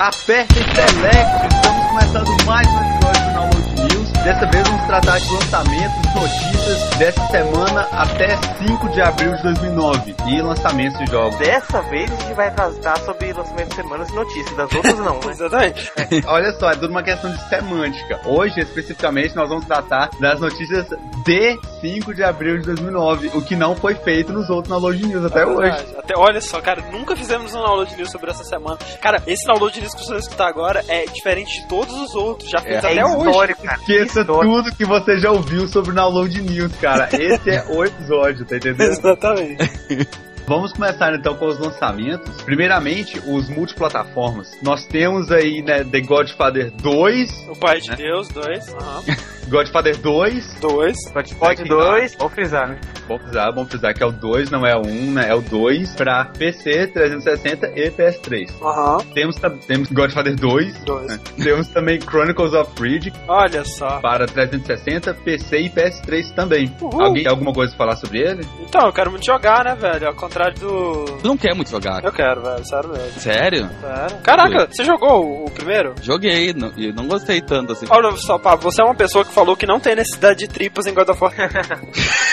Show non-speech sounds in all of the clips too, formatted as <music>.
Apertem Select, estamos começando mais um episódio do Download News. Dessa vez vamos tratar de lançamentos, notícias dessa semana até 5 de abril de 2009 e lançamentos de jogos. Dessa vez a gente vai tratar sobre lançamento de semanas e notícias, das outras não, né? <laughs> Exatamente. Olha só, é tudo uma questão de semântica. Hoje, especificamente, nós vamos tratar das notícias de 5 de abril de 2009, o que não foi feito nos outros Download News até hoje. Verdade. Até, olha só, cara, nunca fizemos um download news sobre essa semana. Cara, esse download news que você vai escutar agora é diferente de todos os outros, já feitos É até hoje. histórico, cara. Esqueça Histórico. tudo que você já ouviu sobre o Download News, cara. Esse é o episódio, tá entendendo? <laughs> Exatamente. Vamos começar então com os lançamentos. Primeiramente, os multiplataformas. Nós temos aí, né, The Godfather 2, O Pai de Deus, dois. Aham. Godfather 2, Dois. Pode 2, vou frisar, né? Bom frisar, bom frisar que é o 2, não é o 1, né? É o 2 pra PC, 360 e PS3. Aham. Temos, tam- temos Godfather 2, Dois. né? temos também Chronicles of Riddick Olha só. para 360, PC e PS3 também. Uhul. Alguém tem alguma coisa pra falar sobre ele? Então, eu quero muito jogar, né, velho? Ao contrário do. Tu não quer muito jogar. Eu quero, velho, sério mesmo. Sério? Sério. Caraca, você jogou o, primeiro? Joguei não- e não gostei tanto assim. Olha só, pá, você é uma pessoa que falou que não tem necessidade de tripas em God of War. <laughs>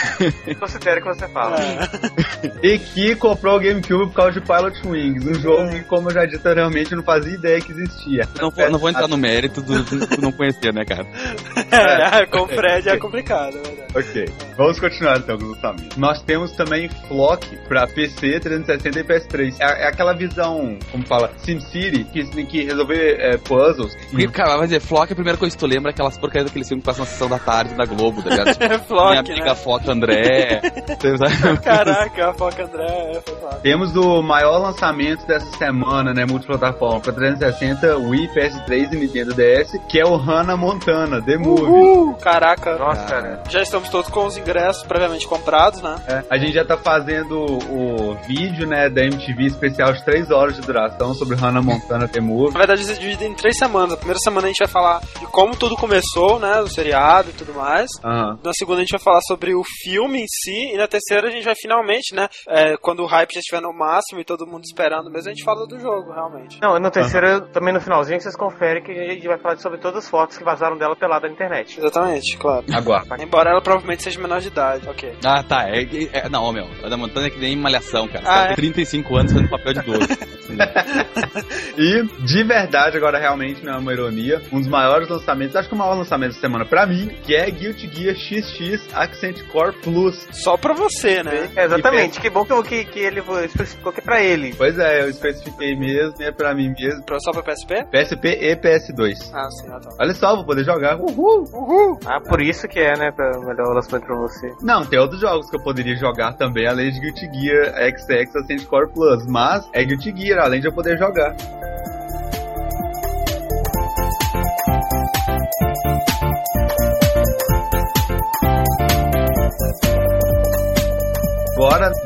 Considere o que você fala. É. E que comprou o GameCube por causa de Pilot Wings, um jogo que, como eu já disse anteriormente, eu não fazia ideia que existia. Não, vou- não vou entrar no mérito do, não conhecer, né, cara? É, com o Fred é complicado, é verdade. Ok, vamos continuar então com os lançamentos. Nós temos também Flock pra PC, 360 e PS3. É, é aquela visão, como fala, SimCity, que tem que resolver é, puzzles. Porque, cara, vai dizer, Flock, a primeira coisa que tu lembra é aquelas porcarias daqueles filmes que passam na sessão da tarde da Globo, tá ligado? <laughs> Tipo, É Minha Flock, amiga né? Foca André. <laughs> Caraca, a Foca André é. Temos o maior lançamento dessa semana, né, multiplataforma, pra 360, Wii, PS3 e Nintendo DS, que é o Hannah Montana, The Movie. Uhul! Caraca. Nossa, cara. Já estamos todos com os ingressos previamente comprados, né? É, a gente já tá fazendo o vídeo, né, da MTV especial de 3 horas de duração sobre Hannah Montana The Movie. Na verdade, isso é dividido em três semanas. A primeira semana a gente vai falar de como tudo começou, né? Do seriado e tudo mais. Aham. Na segunda a gente vai falar sobre o filme em si. E na terceira a gente vai finalmente, né? é, quando o hype já estiver no máximo e todo mundo esperando mesmo, a gente fala do jogo, realmente. Não, no terceiro, também no finalzinho, vocês conferem que a gente vai falar sobre todas as fotos que vazaram dela pelada na internet. Exatamente, claro. Aguarda. Embora ela provavelmente seja menor de idade. Ok. Ah, tá. É, é- é- não, meu. A da Montana é que nem malhação, cara. Ah, Ela é? tem 35 anos fazendo papel de 12. <laughs> E, de verdade, agora realmente não é uma ironia, um dos maiores lançamentos, acho que o maior lançamento da semana pra mim, que é Guilty Gear XX Accent Core Plus. Só pra você, né? É, exatamente, que bom que, que, que ele especificou que é pra ele. Pois é, eu especifiquei mesmo, e é pra mim mesmo. Pra- Só pra PSP? PSP e PS2. Ah, sim, ah, tá. Olha só, vou poder jogar. Uhul! Uhul! Ah, por isso que é, né, pra melhor lançamento pra você. Não, tem outros jogos que eu poderia jogar também, além de Guilty Gear XX Accent Core Plus, mas é Guilty Gear, além de eu poder jogar.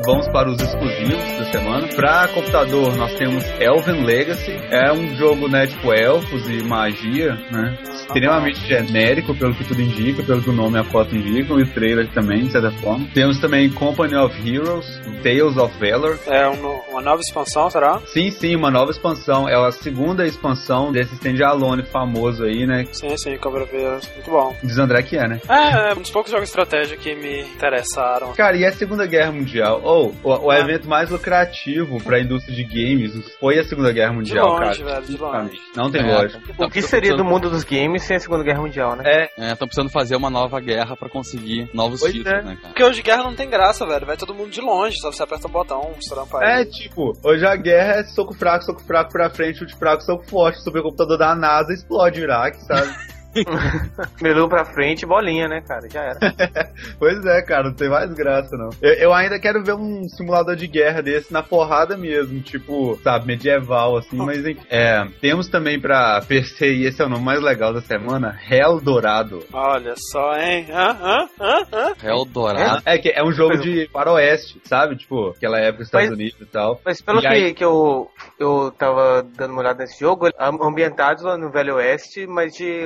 Vamos para os exclusivos da semana. Para computador nós temos Elven Legacy. É um jogo né, tipo elfos e magia, né? Extremamente genérico, pelo que tudo indica, pelo que o nome e a foto indicam, e o trailer também, de certa forma. Temos também Company of Heroes, Tales of Valor. É um nova expansão, será? Sim, sim, uma nova expansão. É a segunda expansão desse standalone famoso aí, né? Sim, sim, Cobra Veira. Muito bom. Diz André que é, né? É, é um dos poucos jogos de estratégia que me interessaram. Cara, e a Segunda Guerra Mundial? Ou, o, o Ah. evento mais lucrativo pra indústria de games foi a Segunda Guerra De Mundial, longe, cara. velho, de longe. Não tem É, lógica. O que seria do mundo dos games sem a Segunda Guerra Mundial, né? É, É, estão precisando fazer uma nova guerra pra conseguir novos Pois títulos, é. né, cara? Porque hoje de guerra não tem graça, velho. Vai todo mundo de longe, só você aperta um botão, trampa aí. é tipo, hoje a guerra é soco fraco, soco fraco pra frente, chute fraco, soco forte. Supercomputador da NASA explode o Iraque, sabe? <laughs> <laughs> Melhor pra frente, bolinha, né, cara? Já era. <laughs> pois é, cara, não tem mais graça, não. Eu, eu ainda quero ver um simulador de guerra desse na porrada mesmo, tipo, sabe, medieval, assim, mas enfim. É, temos também pra PC, e esse é o nome mais legal da semana, Hell Dourado. Olha só, hein? Hã? Hã? Hã? Hã? Hell Dourado. É, que é um jogo de faroeste, sabe? Tipo, aquela época dos Estados Mas- Unidos e tal. Mas pelo E aí- que, que eu, eu tava dando uma olhada nesse jogo, ambientado no Velho Oeste, mas de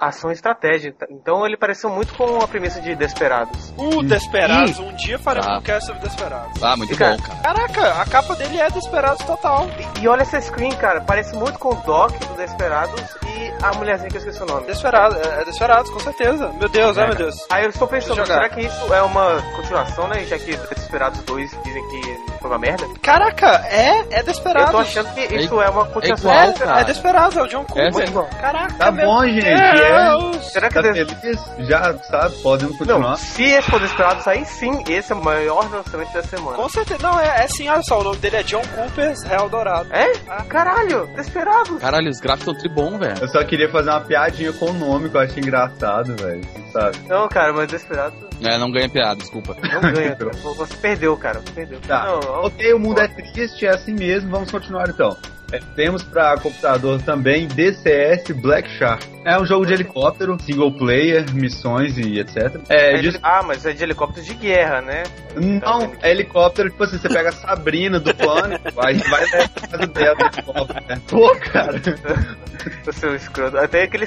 ação e estratégia. Então ele pareceu muito com a premissa de Desperados. O Desperados, um dia faremos ah. um cast sobre Desperados. Ah, muito bom, cara. Caraca, a capa dele é Desperados total. E, e olha essa screen, cara, parece muito com o Doc do Desperados e a mulherzinha que eu esqueci o nome. Desperados, é, é Desperados, com certeza. Meu Deus, é. ai meu Deus. Aí eu estou pensando, será que isso é uma continuação, né? Já que Desperados 2 dizem que foi uma merda? Caraca, é, é Desperados. Eu tô achando que isso é, é uma continuação. É, igual, é, é Desperados, é o John Cooper. É, Caraca, Tá bom, gente. É. Será que tá feliz? Já, sabe, podemos continuar. Não, se esse for Desperados, aí sim, esse é o maior lançamento da semana. Com certeza. Não, é, é sim, olha só, o nome dele é John Cooper's Real Dourado. É? Ah. Caralho, Desperados. Caralho, os gráficos são tribom, velho. Eu só queria fazer uma piadinha com o nome que eu achei engraçado, velho. Sabe? Não, cara, mas Desperados. É, não ganha piada, desculpa. Não ganha, você perdeu, cara. Você perdeu. Tá. Não, ok, o mundo é triste, é assim mesmo, vamos continuar então. É, temos para computador também DCS Black Shark. É um jogo de helicóptero, single player, missões e etc. É, é de... Ah, mas é de helicóptero de guerra, né? Não, é helicóptero, tipo assim, você pega a Sabrina do plano, aí <laughs> vai na casa dela do helicóptero. Né? Pô, cara. o seu escroto. Até aquele.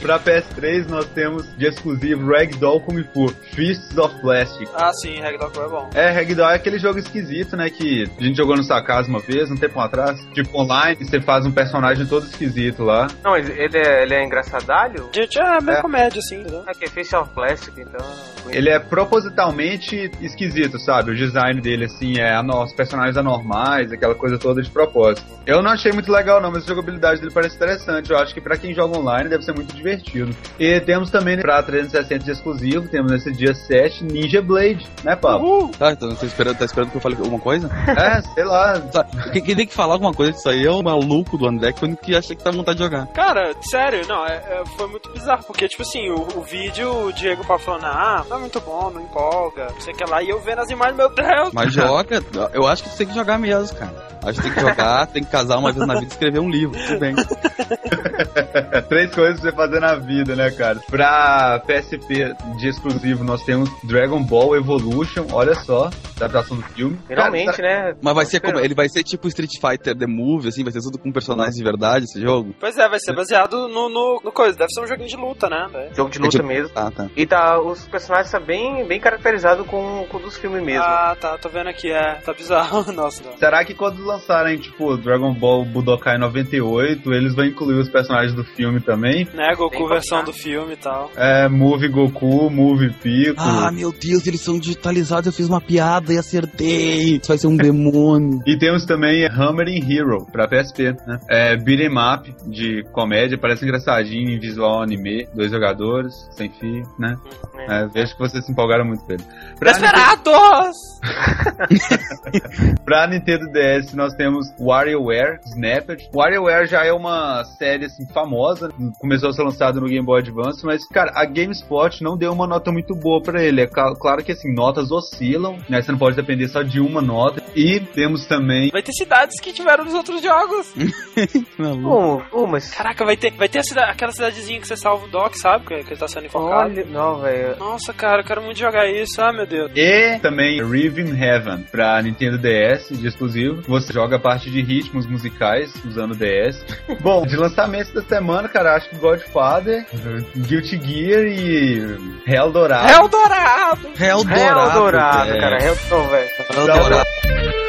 Pra PS3 nós temos de exclusivo Ragdoll Kung Fu, Fists of Plastic. Ah, sim, Ragdoll é bom. É, Ragdoll é aquele jogo esquisito, né, que a gente jogou no casa uma vez, um tempo atrás. Tipo, online online, você faz um personagem todo esquisito lá. Não, ele é, ele é engraçadalho? Gente, é meio é. comédia, assim, entendeu? É que é facial plastic, então... Ele é propositalmente esquisito, sabe? O design dele, assim, é os personagens anormais, aquela coisa toda de propósito. Eu não achei muito legal, não, mas a jogabilidade dele parece interessante. Eu acho que para quem joga online deve ser muito divertido. E temos também pra 360 de exclusivo, temos nesse dia 7 Ninja Blade, né, Pablo? Uhul. Tá, então tá esperando, tá esperando que eu fale alguma coisa? é, sei lá. Quem tem que falar alguma coisa disso aí é o maluco do André que que acha que tá vontade de jogar. Cara, sério, não, é, é, foi muito bizarro, porque, tipo assim, o, o vídeo, o Diego Pá falando, ah, não é muito bom, não empolga, não sei o que lá, e eu vendo as imagens, meu Deus. Mas joga, eu acho que você tem que jogar mesmo, cara. Acho que tem que jogar, tem que casar uma vez na vida e escrever um livro, tudo bem. <laughs> Três coisas pra você fazer na vida, né, cara? Pra PSP de exclusivo, nós temos Dragon Ball Evolution, olha só, adaptação do filme. Finalmente, cara, tá... né? Mas vai ser como? Ele vai ser tipo Street Fighter The Movie, assim, vai ser tudo com personagens de verdade esse jogo? Pois é, vai ser baseado no, no, no coisa, deve ser um joguinho de luta, né? Jogo de luta é tipo... mesmo. Ah, tá. E tá, os personagens estão tá bem, bem caracterizados com, com dos filmes mesmo. Ah, tá, tô vendo aqui, é, tá bizarro, <laughs> nossa. Não. Será que quando lançarem, tipo, Dragon Ball Budokai 98, eles vão incluir os personagens do filme também? Né, Goku versão do filme e tal. É, Movie Goku, Movie Pico. Ah, meu Deus, eles são digitalizados, eu fiz uma piada e acertei. Isso vai ser um <laughs> demônio. E temos também Hammering Hero, pra PSP, né? É beat'em up de comédia, parece engraçadinho em visual anime, dois jogadores, sem fio, né? É, é vejo que vocês se empolgaram muito com ele. Pra Desperados! Nintendo... <laughs> pra Nintendo DS nós temos WarioWare Snapper. WarioWare já é uma série assim, famosa, começou a ser lançado no Game Boy Advance, mas, cara, a GameSpot não deu uma nota muito boa para ele. É claro que, assim, notas oscilam, né? Você não pode depender só de uma nota. E temos também... Vai ter cidades que tiveram nos outros jogos. Oh, <laughs> oh, mas... Caraca, vai ter, vai ter cidade, aquela cidadezinha que você salva o Doc, sabe? Que, que ele tá sendo enfocado. Olha, não, velho. Nossa, cara, eu quero muito jogar isso. Ah, meu Deus. E também Riven Heaven, pra Nintendo DS, de exclusivo. Você joga a parte de ritmos musicais usando o DS. <laughs> Bom, de lançamentos da semana, cara, acho que Godfather, Guilty Gear e Hell Dourado. Hell Dourado! Hell Dourado, Hell Dourado cara. Hell, oh, velho. Hell Dourado.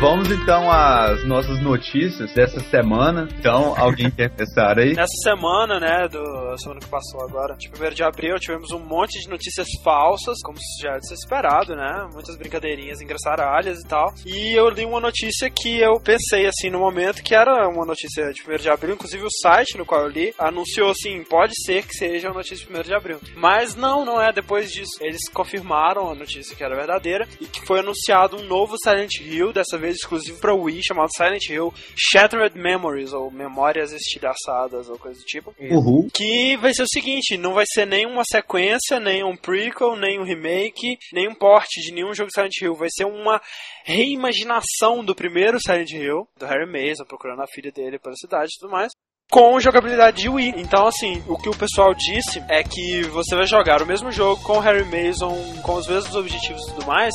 Vamos então às nossas notícias dessa semana. Então, alguém quer começar aí? Nessa semana, né, do semana que passou agora, de 1 de abril, tivemos um monte de notícias falsas, como já ser esperado, né? Muitas brincadeirinhas engraçaralhas e tal. E eu li uma notícia que eu pensei assim no momento que era uma notícia de 1 de abril, inclusive o site no qual eu li anunciou assim, pode ser que seja uma notícia de 1 de abril. Mas não, não é. Depois disso, eles confirmaram a notícia que era verdadeira e que foi anunciado um novo Silent Hill, dessa vez exclusivo para Wii, chamado Silent Hill Shattered Memories, ou Memórias Estilhaçadas, ou coisa do tipo. Uhum. Que vai ser o seguinte: não vai ser nenhuma sequência, nem um prequel, nem um remake, nem um port de nenhum jogo de Silent Hill. Vai ser uma reimaginação do primeiro Silent Hill, do Harry Mason, procurando a filha dele pela cidade e tudo mais. Com jogabilidade de Wii. Então, assim, o que o pessoal disse é que você vai jogar o mesmo jogo com Harry Mason, com os mesmos objetivos e tudo mais,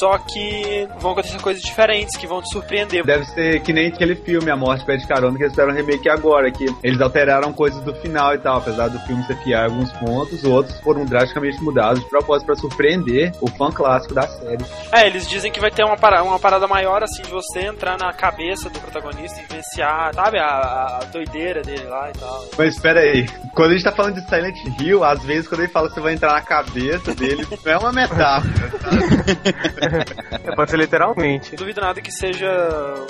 só que vão acontecer coisas diferentes que vão te surpreender. Deve ser que nem aquele filme A Morte Pede Carona que eles fizeram um remake agora, que eles alteraram coisas do final e tal, apesar do filme ser fiar alguns pontos, outros foram drasticamente mudados de propósito para surpreender o fã clássico da série. É, eles dizem que vai ter uma parada, uma parada maior assim de você entrar na cabeça do protagonista e vivenciar, sabe, a, a doideira dele lá e tal. Mas espera aí, quando a gente tá falando de Silent Hill, às vezes quando ele fala que você vai entrar na cabeça dele, não é uma metáfora, <laughs> É, Pode ser literalmente. Não duvido nada que seja,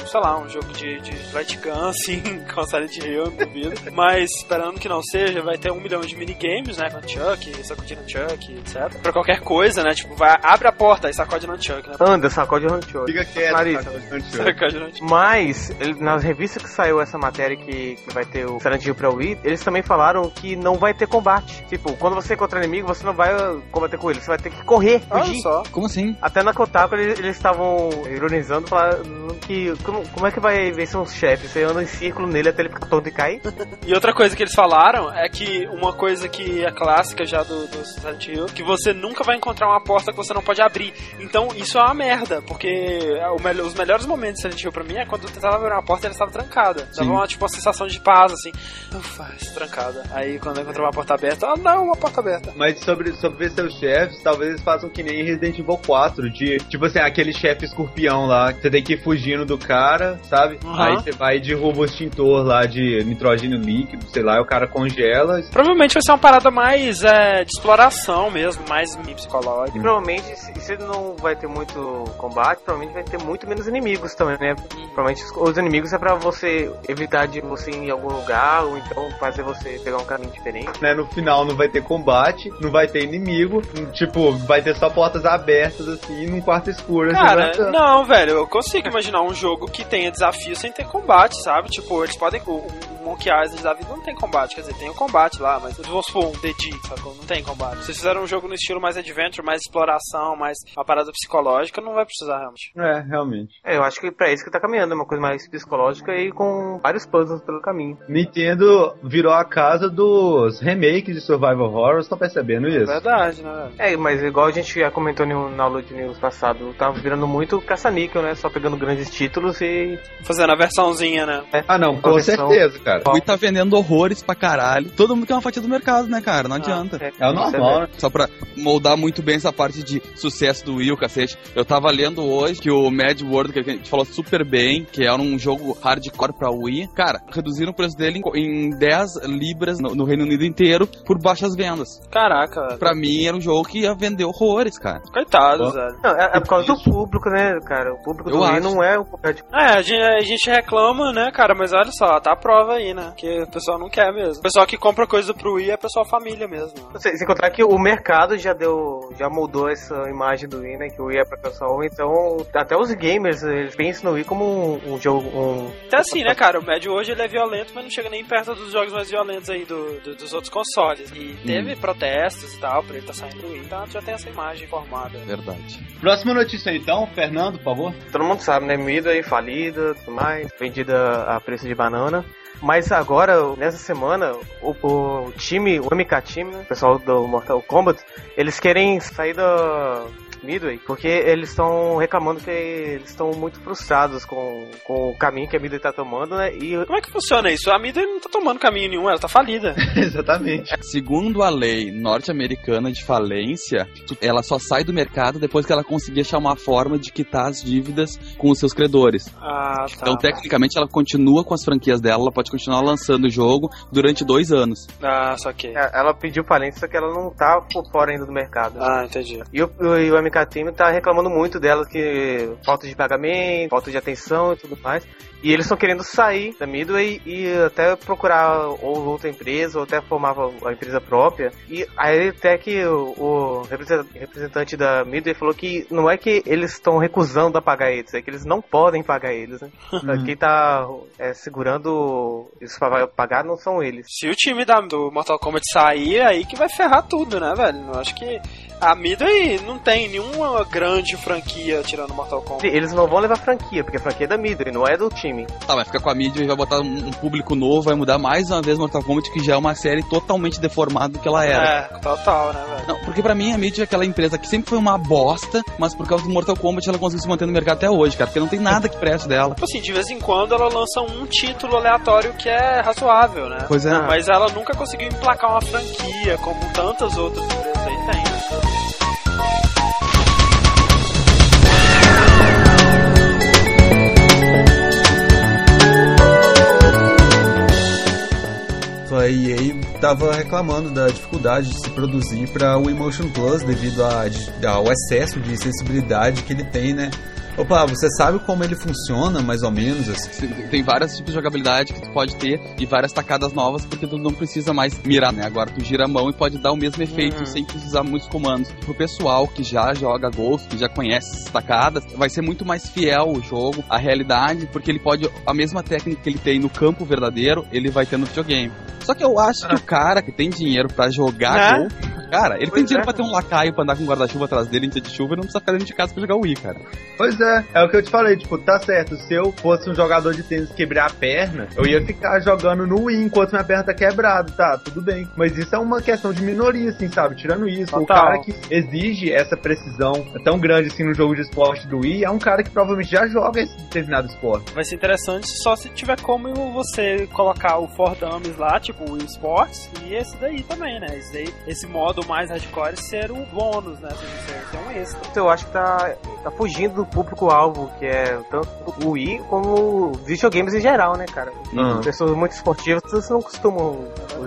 sei lá, um jogo de, de Light Gun, assim, <laughs> com Silent Hill, não duvido. Mas, esperando que não seja, vai ter um milhão de minigames, né, com Chuck, sacudindo Chuck, etc. Pra qualquer coisa, né, tipo, vai, abre a porta e sacode no Chuck, né. Anda, sacode o Hunter. Fica quieto, Nariz. te- Sacode no Chuck. Mas, ele- nas revistas que saiu essa matéria que, que vai ter o Silent Hill pra Wii, eles também falaram que não vai ter combate. Tipo, quando você encontrar inimigo, você não vai uh, combater com ele, você vai ter que correr, Olha fugir. só. Como assim? Até na Kotaku eles estavam ironizando, falando que como, como é que vai vencer um chefe? Você anda em círculo nele até ele ficar tonto e cair? E outra coisa que eles falaram é que uma coisa que é clássica já do, do Silent Hill, que você nunca vai encontrar uma porta que você não pode abrir. Então isso é uma merda, porque o melhor- os melhores momentos de Silent Hill pra mim é quando eu tentava abrir uma porta e ela estava trancada. Dava Sim. uma, tipo, uma sensação de paz, assim. Ufa, está trancada. Aí quando eu encontrava uma porta aberta, ah não, uma porta aberta. Mas sobre, sobre ver seus chefes, talvez eles façam que nem Resident Evil 4, de tipo assim, aquele chefe escorpião lá, que você tem que ir fugindo do cara, sabe? Uhum. Aí você vai e derruba o extintor lá de nitrogênio líquido, sei lá, e o cara congela. Provavelmente vai ser uma parada mais é, de exploração mesmo, mais psicológica. E provavelmente, se, se não vai ter muito combate, provavelmente vai ter muito menos inimigos também, né? Provavelmente os, os inimigos é pra você evitar de você ir em algum lugar, ou então fazer você pegar um caminho diferente. Né, no final não vai ter combate, não vai ter inimigo, tipo, vai ter só portas abertas assim, num quarto escuro. assim, Cara, não, velho, eu consigo imaginar um jogo que tenha desafio sem ter combate, sabe? Tipo, eles podem. O Monkey Island da vida não tem combate, quer dizer, tem o combate lá, mas vamos supor um DD, sacou? Não tem combate. Se vocês fizeram um jogo no estilo mais adventure, mais exploração, mais uma parada psicológica, não vai precisar realmente. É, realmente. É, eu acho que pra isso que tá caminhando, é uma coisa mais psicológica e com vários puzzles pelo caminho. Nintendo virou a casa dos remakes de Survival Horror, tá percebendo É isso? verdade, né? É, mas igual a gente já comentou na aula de news passado, tá virando muito caça-níquel, né? Só pegando grandes títulos e. Fazendo a versãozinha, né? Ah, não, com certeza, cara. O Wii tá vendendo horrores pra caralho. Todo mundo quer uma fatia do mercado, né, cara? Não adianta. É o normal, né? Só pra moldar muito bem essa parte de sucesso do Wii, o cacete. Eu tava lendo hoje que o Mad World, que a gente falou super bem, que era um jogo hardcore pra Wii, cara, reduziram o preço dele em- em 10 libras no, no Reino Unido inteiro por baixas vendas. Caraca, velho. Pra mim era um jogo que ia vender horrores, cara. Coitado, velho. Não, é, é por causa do público, né, cara? O público Eu do Wii acho. não é o é, É, a gente, a gente reclama, né, cara, mas olha só, tá a prova aí, né? Que o pessoal não quer mesmo. O pessoal que compra coisa pro Wii é pessoal família mesmo. Sem, sem contar que o mercado já deu, já mudou essa imagem do Wii, né? Que o Wii é pra pessoal, então até os gamers eles pensam no Wii como um, um jogo, um, Até assim, né, cara? O Mad hoje ele é violento, mas não chega nem perto dos jogos mais violentos aí do, do- dos outros consoles. E teve protestos e tal, pra ele tá saindo do Wii, então já tem essa imagem formada. Verdade. Próxima notícia então, Fernando, por favor. todo mundo sabe, né? Midway falida, tudo mais, vendida a preço de banana. Mas agora, nessa semana, o, o time, o MK Team, o pessoal do Mortal Kombat, eles querem sair da Midway, porque eles estão reclamando que eles estão muito frustrados com, com o caminho que a Midway tá tomando, né? E Como é que funciona isso? A Midway não tá tomando caminho nenhum, ela tá falida. <laughs> Exatamente. Segundo a lei norte-americana de falência, ela só sai do mercado depois que ela conseguir achar uma forma de quitar as dívidas com os seus credores. Ah, tá. Então, tecnicamente, ela continua com as franquias dela, ela pode continuar lançando o jogo durante dois anos. Ah, saquei. ela pediu falência, só que ela não tá por fora ainda do mercado. Ah, entendi. E o, e o MK Team tá reclamando muito dela, que falta de pagamento, falta de atenção e tudo mais. E eles estão querendo sair da Midway e até procurar ou outra empresa, ou até formar a empresa própria. E aí até que o, o representa- representante da Midway falou que não é que eles estão recusando a pagar eles, é que eles não podem pagar eles, né? Quem tá é, segurando isso pra pagar não são eles. Se o time da, do Mortal Kombat sair, é aí que vai ferrar tudo, né, velho? Eu acho que a Midway não tem nenhum nenhuma grande franquia tirando Mortal Kombat. Eles não vão levar franquia, porque a franquia é da Midway, não é do time. Tá, vai ficar com a mídia e vai botar um, público novo, vai mudar mais uma vez Mortal Kombat, que já é uma série totalmente deformada do que ela era. É, total, né, velho? Não, porque pra mim a mídia é aquela empresa que sempre foi uma bosta, mas por causa do Mortal Kombat ela conseguiu se manter no mercado até hoje, cara, porque não tem nada que preste dela. Tipo assim, de vez em quando ela lança um título aleatório que é razoável, né? Pois é. Mas ela nunca conseguiu emplacar uma franquia, como tantas outras empresas aí têm. A EA tava reclamando da dificuldade de se produzir para o Emotion Plus devido ao excesso de sensibilidade que ele tem, né? Opa, você sabe como ele funciona, mais ou menos? assim? Tem- vários tipos de jogabilidade que tu pode ter e várias tacadas novas, porque tu não precisa mais mirar, né? Agora tu gira a mão e pode dar o mesmo efeito Uhum. sem precisar muitos comandos. Pro pessoal que já joga Ghost, que já conhece essas tacadas, vai ser muito mais fiel o jogo à realidade, porque ele pode, a mesma técnica que ele tem no campo verdadeiro, ele vai ter no videogame. Só que eu acho que o cara que tem dinheiro pra jogar Né? Ghost, cara, ele tem Pois dinheiro é. pra ter um lacaio pra andar com um guarda-chuva atrás dele em dia de chuva e não precisa ficar dentro de casa pra jogar Wii, cara. Pois é, é o que eu te falei, tipo, tá certo, se eu fosse um jogador de tênis quebrar a perna, eu ia ficar jogando no Wii enquanto minha perna tá quebrada, tá, tudo bem. Mas isso é uma questão de minoria, assim, sabe? Tirando isso, o Total. cara que exige essa precisão tão grande assim no jogo de esporte do Wii é um cara que provavelmente já joga esse determinado esporte. Vai ser interessante só se tiver como você colocar o For Dummies lá, tipo o Sports, e esse daí também, né? Esse, daí, esse modo mais hardcore ser o bônus, né? Ser, ser um extra. Eu acho que tá, tá fugindo do público-alvo, que é tanto o Wii como videogames em geral, né, cara? Uhum. Pessoas muito esportivas não costumam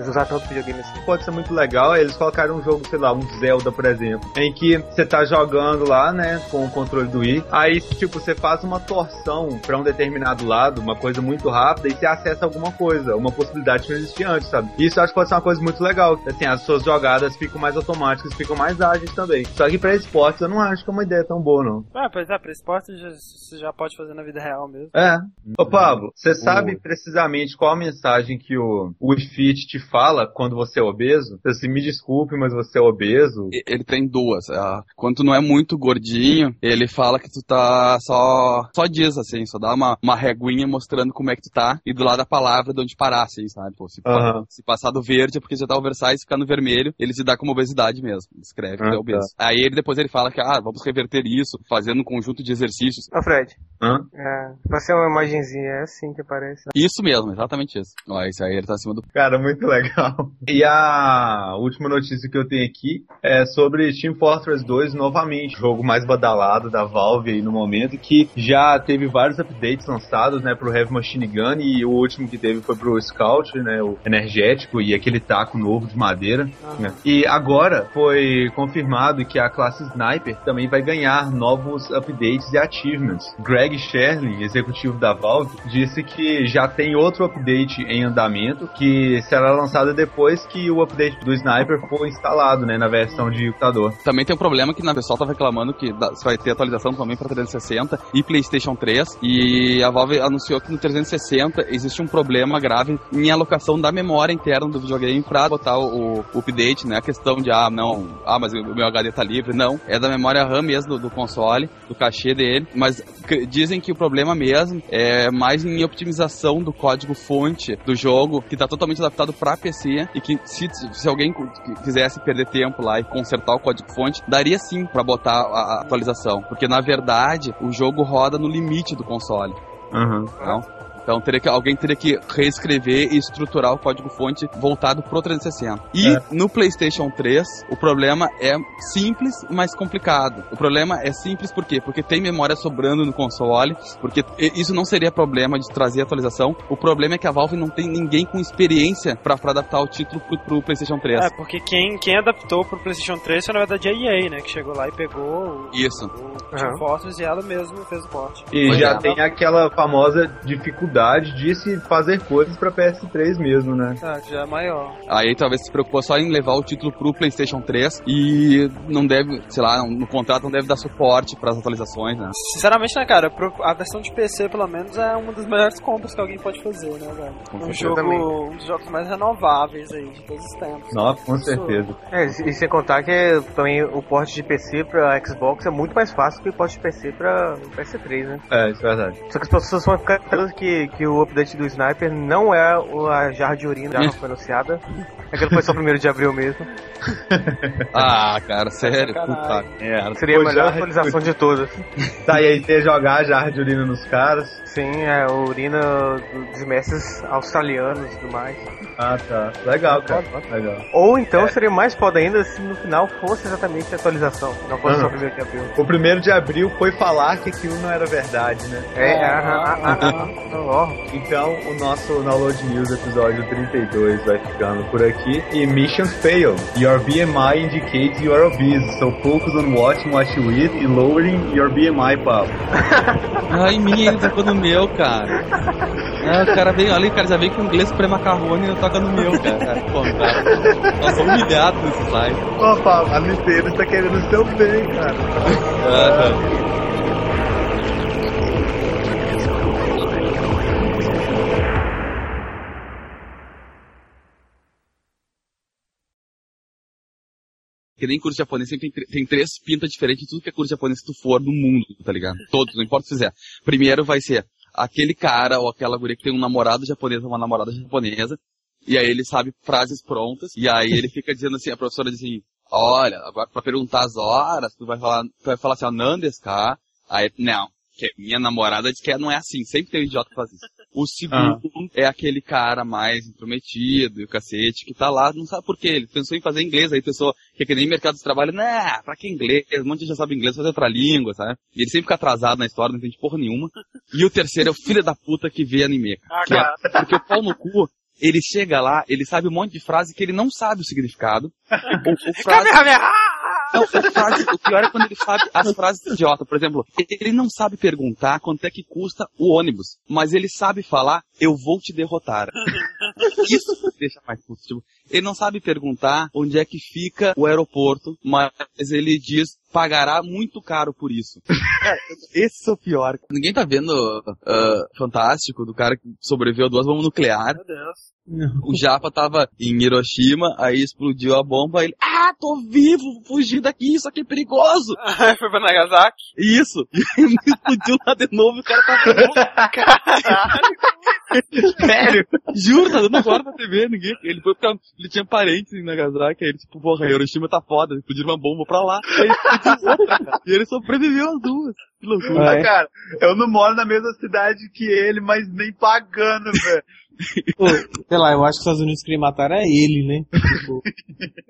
usar tanto videogame assim. pode ser muito legal. Eles colocaram um jogo, sei lá, um Zelda, por exemplo, em que você tá jogando lá, né, com o controle do Wii. Aí, tipo, você faz uma torção pra um determinado lado, uma coisa muito rápida, e você acessa alguma coisa, uma possibilidade que não existia antes, sabe? Isso eu acho que pode ser uma coisa muito legal. Assim, as suas jogadas ficam mais automáticas, ficam mais ágeis também. Só que pra esportes eu não acho que é uma ideia tão boa, não. Ah, pois é, pra esporte já- você já pode fazer na vida real mesmo. É. Ô Pablo, você sabe precisamente qual a mensagem que o, o Fit te fala quando você é obeso? Assim, me desculpe, mas você é obeso. Ele tem duas. ah, Quando tu não é muito gordinho, ele fala que tu tá só. Só diz assim, só dá uma, uma reguinha mostrando como é que tu tá e do lado da palavra de onde parar, assim, sabe? Pô, se, Aham. se passar do verde é porque já tá oversize, se ficar no vermelho, ele se dá como obesidade mesmo. Escreve que Ah, tu é obeso. Aí ele depois ele fala que, ah, vamos reverter isso, fazendo um conjunto de exercícios. Ô Fred, Hã? é, vai ser uma imagenzinha, é assim que aparece. Isso mesmo, exatamente isso. Ó, isso aí ele tá acima do. <laughs> Cara, muito legal. E a última notícia que eu tenho aqui é sobre Team Fortress 2 novamente, jogo mais badalado da Valve aí no momento, que já teve vários updates lançados, né, pro Heavy Machine Gun e o último que teve foi pro Scout, né, o energético e aquele taco novo de madeira, né. E agora foi confirmado que a classe Sniper também vai ganhar novos updates e achievements. Greg Sherley, executivo da Valve, disse que já tem outro update em andamento, que será lançado depois que o update do Sniper for instalado, né, na versão de computador. Também tem um problema que na pessoal tava reclamando que vai ter atualização também para 360 e PlayStation 3. E a Valve anunciou que no 360 existe um problema grave em alocação da memória interna do videogame para botar o, o update, né? A questão de, ah, não, ah, mas o meu HD tá livre. Não, é da memória RAM mesmo do, do console, do cachê dele. Mas dizem que o problema mesmo é mais em optimização do código-fonte do jogo, que tá totalmente adaptado para PC e que se, se alguém quisesse perder tempo lá e consertar o código-fonte, daria sim para botar a, a atualização, porque na verdade o jogo roda no limite do console. Uhum. Então, então teria que, alguém teria que reescrever e estruturar o código-fonte voltado pro 360. E É. no PlayStation 3, o problema é simples, mas complicado. O problema é simples por quê? Porque tem memória sobrando no console, porque isso não seria problema de trazer atualização. O problema é que a Valve não tem ninguém com experiência pra pra adaptar o título pro, pro PlayStation 3. É, porque quem, quem adaptou pro PlayStation 3 foi na verdade a EA, né? Que chegou lá e pegou o, Isso. o Team Fortress e ela mesmo fez o porte. E Pois já é. tem aquela famosa dificuldade possibilidade de se fazer coisas pra PS3 mesmo, né? Ah, já é maior. Aí talvez se preocupou só em levar o título pro PlayStation 3 e não deve, sei lá, no contrato não deve dar suporte para as atualizações, né? Sinceramente, né, cara, a versão de PC, pelo menos, é uma das melhores compras que alguém pode fazer, né, velho? Um jogo, um dos jogos mais renováveis aí de todos os tempos. Nossa, com certeza. É, e sem contar que também o porte de PC pra Xbox é muito mais fácil que o porte de PC pra PS3, né? É, isso é verdade. Só que as pessoas vão ficar que, que o update do Sniper não é a jarra de urina, já foi anunciada. Aquilo foi só o primeiro de abril mesmo. <laughs> ah, cara, sério? Puta merda. Seria a melhor atualização de todas. Tá, e aí ter jogar a jarra de urina nos caras. Sim, é a urina dos mestres australianos e tudo mais. Ah, tá. Legal, cara. Legal. Ou então é. seria mais foda ainda se no final fosse exatamente a atualização, não fosse uhum. só o primeiro de abril. O primeiro de abril foi falar que aquilo não era verdade, né? É, aham. Então, o nosso Download News episódio 32 vai ficando por aqui. E Mission Fail. Your BMI indicates you are obese, so focus on watching what you eat e lowering your BMI, Pablo. <laughs> Ai, minha, ele tocou no meu, cara. É, o cara veio ali, o cara já veio com inglês pré-macarrone e toca no meu, cara. Pô, cara. Nós somos humilhados nesse slide. Pablo, a Nintendo está querendo o seu bem, cara. Uhum. Que nem curso japonês sempre tem, tem três pintas diferentes de tudo que é curso japonês que tu for no mundo, tá ligado? Todos, não importa o que fizer. Primeiro vai ser aquele cara ou aquela guria que tem um namorado japonês ou uma namorada japonesa, e aí ele sabe frases prontas, e aí ele fica dizendo assim, a professora diz assim, olha, agora pra perguntar as horas, tu vai falar, tu vai falar assim, ó, Nandes, cá? Aí, não, que minha namorada diz que não é assim, sempre tem um idiota que faz isso. O segundo ah. é aquele cara mais intrometido e o cacete que tá lá, não sabe por quê. Ele pensou em fazer inglês, aí pensou que é que nem mercado de trabalho, né, pra que inglês? Um monte de gente já sabe inglês, fazer outra língua, sabe? E ele sempre fica atrasado na história, não entende porra nenhuma. E o terceiro é o filho da puta que vê anime. Ah, que é, porque o pau no cu, ele chega lá, ele sabe um monte de frase que ele não sabe o significado. <laughs> ou, ou frase... Não, frase, o pior é quando ele sabe as frases idiota. Por exemplo, ele não sabe perguntar quanto é que custa o ônibus, mas ele sabe falar, eu vou te derrotar. Isso deixa mais puto. Tipo, ele não sabe perguntar onde é que fica o aeroporto, mas ele diz pagará muito caro por isso. <laughs> esse é o pior. Ninguém tá vendo uh, Fantástico do cara que sobreviveu a duas bombas nucleares. Meu Deus. O Japa tava em Hiroshima, aí explodiu a bomba, ele, ah, tô vivo, vou fugir daqui, isso aqui é perigoso. <laughs> Foi pra Nagasaki? Isso. <laughs> E ele explodiu lá de novo, o cara tá Caralho. <laughs> Sério? Juro, tá dando agora na TV, ninguém. Ele foi porque ele tinha parentes em Nagasaki, aí ele, tipo, porra, Hiroshima tá foda, explodiram uma bomba pra lá. Aí outra, cara. E ele sobreviveu as duas. Que loucura. Ah, cara, eu não moro na mesma cidade que ele, mas nem pagando, velho. <laughs> Pô, sei lá, eu acho que os Estados Unidos queriam matar é ele, né? Tipo,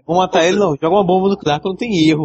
vamos matar ele, não. Joga uma bomba nuclear que não tem erro.